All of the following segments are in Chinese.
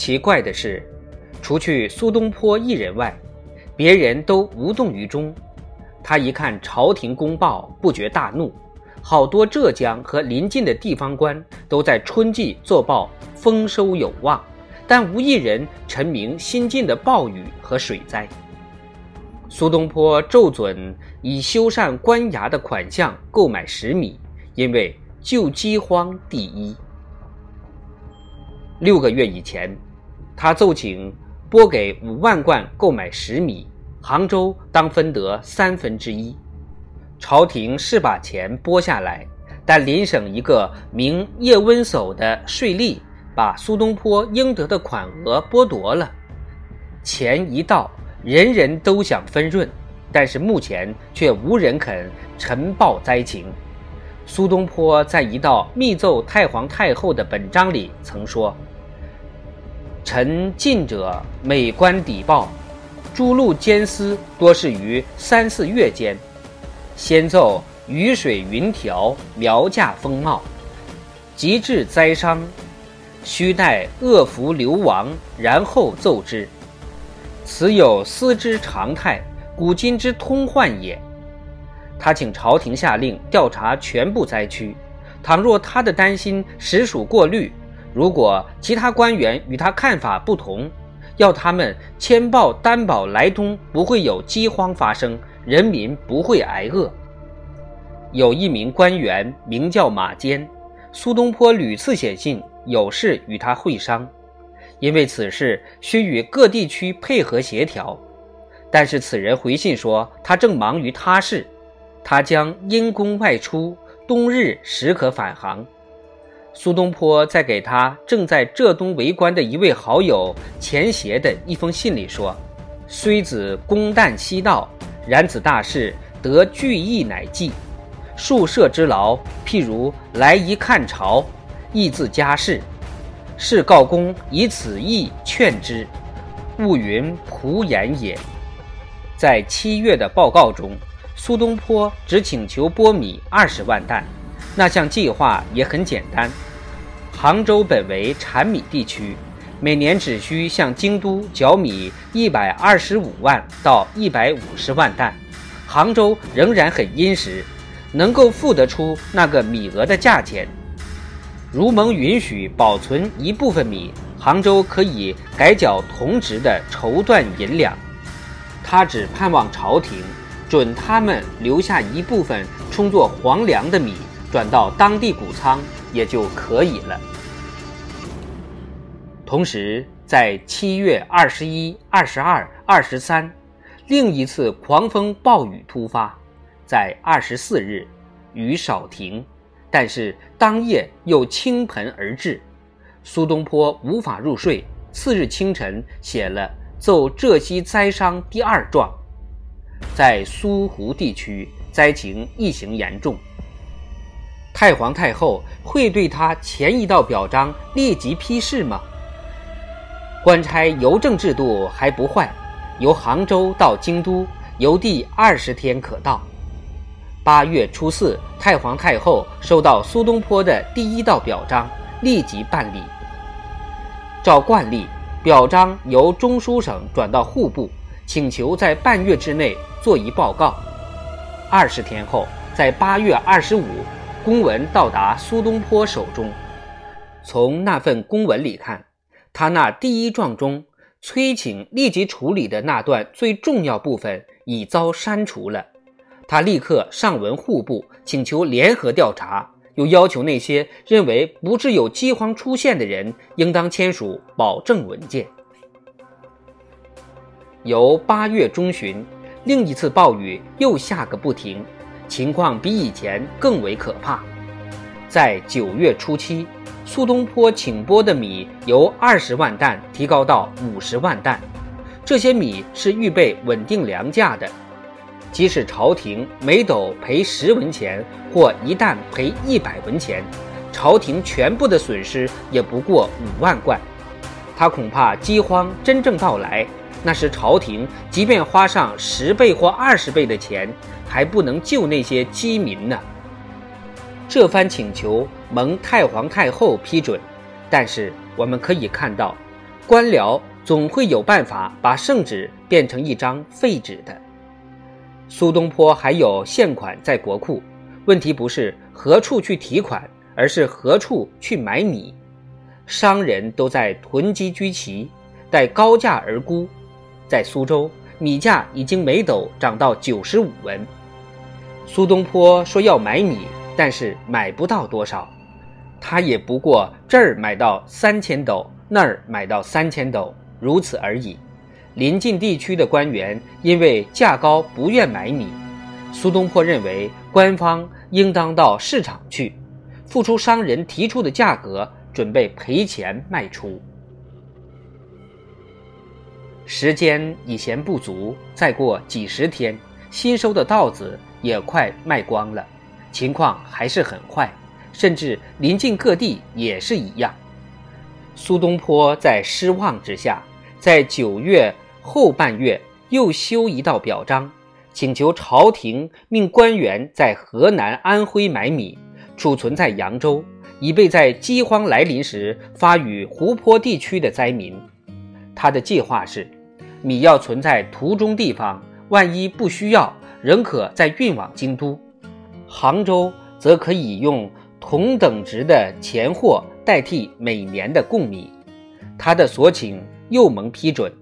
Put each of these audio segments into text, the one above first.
奇怪的是，除去苏东坡一人外，别人都无动于衷。他一看朝廷公报，不觉大怒。好多浙江和邻近的地方官都在春季作报丰收有望，但无一人陈明新近的暴雨和水灾。苏东坡骤准以修缮官衙的款项购买食米，因为救饥荒第一。六个月以前，他奏请拨给五万贯购买食米，杭州当分得三分之一。朝廷是把钱拨下来，但邻省一个名叶温叟的税吏把苏东坡应得的款额剥夺了。钱一到，人人都想分润，但是目前却无人肯呈报灾情。苏东坡在一道密奏太皇太后的本章里曾说：“臣近者每官抵报，诸路监司多是于三四月间。”先奏雨水云条，苗价风貌，及至灾伤，须待恶福流亡，然后奏之。此有司之常态，古今之通患也。他请朝廷下令调查全部灾区，倘若他的担心实属过虑，如果其他官员与他看法不同，要他们签报担保来东不会有饥荒发生。人民不会挨饿。有一名官员名叫马坚，苏东坡屡次写信有事与他会商，因为此事需与各地区配合协调。但是此人回信说他正忙于他事，他将因公外出，冬日时可返航。苏东坡在给他正在浙东为官的一位好友钱协的一封信里说：“虽子公旦西道。”然此大事得聚义乃济，数社之劳，譬如来一看朝，亦自家事。是告公以此意劝之，勿云仆言也。在七月的报告中，苏东坡只请求拨米二十万担，那项计划也很简单。杭州本为产米地区。每年只需向京都缴米一百二十五万到一百五十万担，杭州仍然很殷实，能够付得出那个米额的价钱。如蒙允许保存一部分米，杭州可以改缴同值的绸缎银两。他只盼望朝廷准他们留下一部分充作皇粮的米，转到当地谷仓也就可以了。同时，在七月二十一、二十二、二十三，另一次狂风暴雨突发。在二十四日，雨少停，但是当夜又倾盆而至，苏东坡无法入睡。次日清晨，写了奏浙西灾伤第二状。在苏湖地区，灾情异形严重。太皇太后会对他前一道表彰立即批示吗？官差邮政制度还不坏，由杭州到京都邮递二十天可到。八月初四，太皇太后收到苏东坡的第一道表彰，立即办理。照惯例，表彰由中书省转到户部，请求在半月之内作一报告。二十天后，在八月二十五，公文到达苏东坡手中。从那份公文里看。他那第一状中催请立即处理的那段最重要部分已遭删除了。他立刻上文户部，请求联合调查，又要求那些认为不致有饥荒出现的人，应当签署保证文件。由八月中旬，另一次暴雨又下个不停，情况比以前更为可怕。在九月初七。苏东坡请拨的米由二十万担提高到五十万担，这些米是预备稳定粮价的，即使朝廷每斗赔十文钱或一担赔一百文钱，朝廷全部的损失也不过五万贯。他恐怕饥荒真正到来，那时朝廷即便花上十倍或二十倍的钱，还不能救那些饥民呢。这番请求蒙太皇太后批准，但是我们可以看到，官僚总会有办法把圣旨变成一张废纸的。苏东坡还有现款在国库，问题不是何处去提款，而是何处去买米。商人都在囤积居奇，待高价而沽。在苏州，米价已经每斗涨到九十五文。苏东坡说要买米，但是买不到多少，他也不过这儿买到三千斗，那儿买到三千斗，如此而已。临近地区的官员因为价高不愿买米，苏东坡认为官方应当到市场去，付出商人提出的价格。准备赔钱卖出，时间已嫌不足，再过几十天，新收的稻子也快卖光了，情况还是很坏，甚至临近各地也是一样。苏东坡在失望之下，在九月后半月又修一道表彰，请求朝廷命官员在河南、安徽买米，储存在扬州。以备在饥荒来临时发予湖泊地区的灾民。他的计划是：米要存在途中地方，万一不需要，仍可再运往京都。杭州则可以用同等值的钱货代替每年的贡米。他的所请又蒙批准。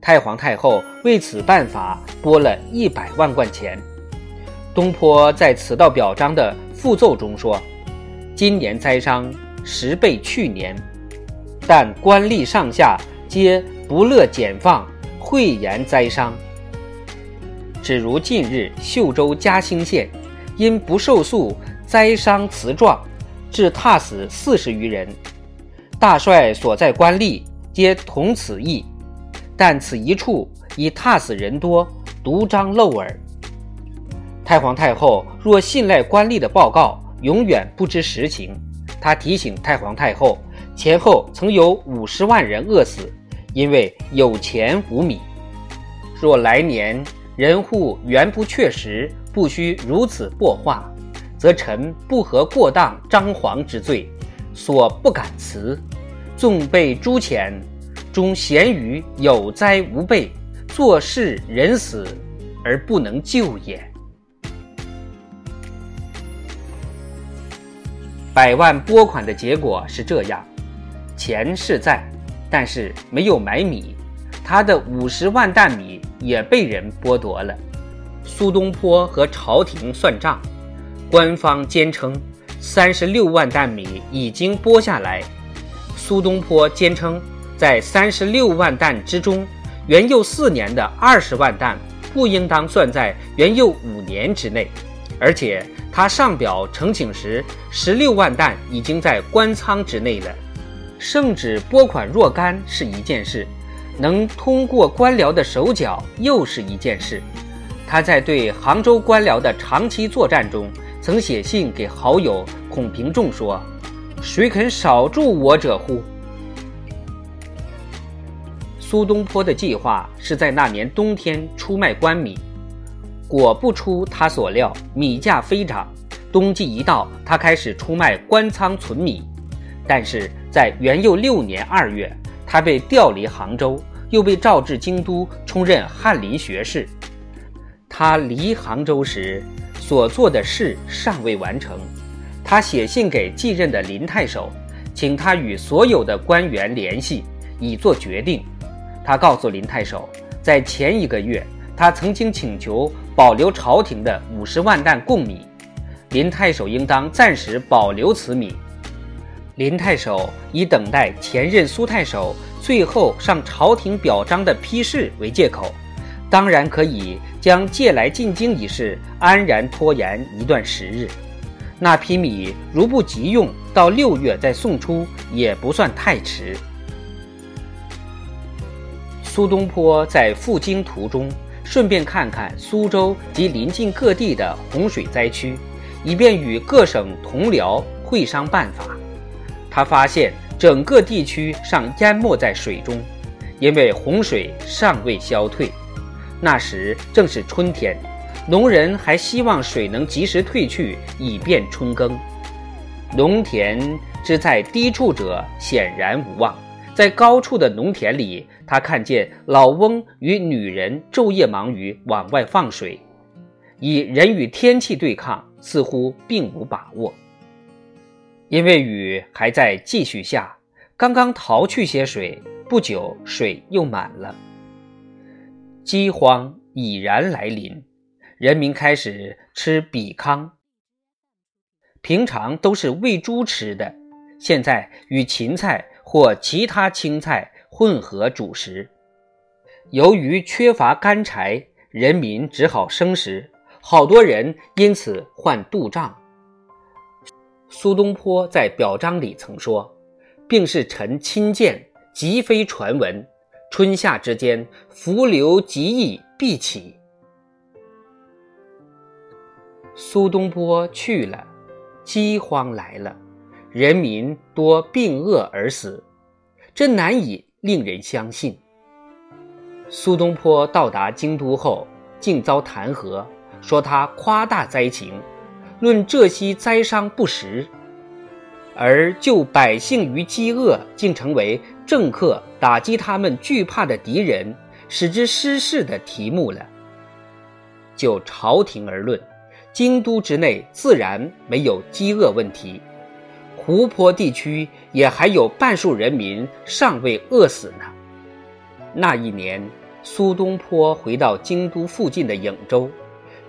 太皇太后为此办法拨了一百万贯钱。东坡在此道表彰的附奏中说。今年灾伤十倍去年，但官吏上下皆不乐减放，讳言灾伤。只如近日秀州嘉兴县，因不受诉灾伤词状，致踏死四十余人。大帅所在官吏皆同此意，但此一处已踏死人多，独张漏耳。太皇太后若信赖官吏的报告。永远不知实情。他提醒太皇太后，前后曾有五十万人饿死，因为有钱无米。若来年人户原不确实，不须如此破化，则臣不合过当张皇之罪，所不敢辞。纵被诛遣，终咸于有灾无备，做事人死而不能救也。百万拨款的结果是这样：钱是在，但是没有买米，他的五十万担米也被人剥夺了。苏东坡和朝廷算账，官方坚称三十六万担米已经拨下来。苏东坡坚称，在三十六万担之中，元佑四年的二十万担不应当算在元佑五年之内，而且。他上表呈请时，十六万担已经在官仓之内了。圣旨拨款若干是一件事，能通过官僚的手脚又是一件事。他在对杭州官僚的长期作战中，曾写信给好友孔平仲说：“谁肯少助我者乎？”苏东坡的计划是在那年冬天出卖官米。果不出他所料，米价飞涨。冬季一到，他开始出卖官仓存米。但是在元佑六年二月，他被调离杭州，又被召至京都充任翰林学士。他离杭州时所做的事尚未完成，他写信给继任的林太守，请他与所有的官员联系，以做决定。他告诉林太守，在前一个月。他曾经请求保留朝廷的五十万担贡米，林太守应当暂时保留此米。林太守以等待前任苏太守最后上朝廷表彰的批示为借口，当然可以将借来进京一事安然拖延一段时日。那批米如不急用，到六月再送出也不算太迟。苏东坡在赴京途中。顺便看看苏州及邻近各地的洪水灾区，以便与各省同僚会商办法。他发现整个地区尚淹没在水中，因为洪水尚未消退。那时正是春天，农人还希望水能及时退去，以便春耕。农田之在低处者显然无望，在高处的农田里，他看见老翁与女人昼夜忙于往外放水，以人与天气对抗，似乎并无把握。因为雨还在继续下，刚刚淘去些水，不久水又满了。饥荒已然来临，人民开始吃比糠。平常都是喂猪吃的，现在与芹菜。或其他青菜混合主食。由于缺乏干柴，人民只好生食，好多人因此患肚胀。苏东坡在表彰里曾说：“病是臣亲见，即非传闻。春夏之间，伏流极易必起。”苏东坡去了，饥荒来了。人民多病饿而死，这难以令人相信。苏东坡到达京都后，竟遭弹劾，说他夸大灾情，论浙西灾伤不实，而救百姓于饥饿，竟成为政客打击他们惧怕的敌人，使之失势的题目了。就朝廷而论，京都之内自然没有饥饿问题。湖泊地区也还有半数人民尚未饿死呢。那一年，苏东坡回到京都附近的颍州，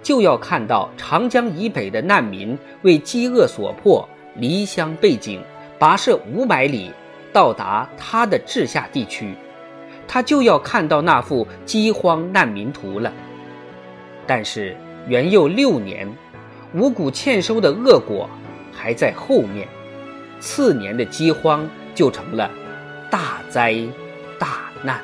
就要看到长江以北的难民为饥饿所迫，离乡背井，跋涉五百里，到达他的治下地区，他就要看到那幅饥荒难民图了。但是元佑六年，五谷欠收的恶果还在后面。次年的饥荒就成了大灾大难。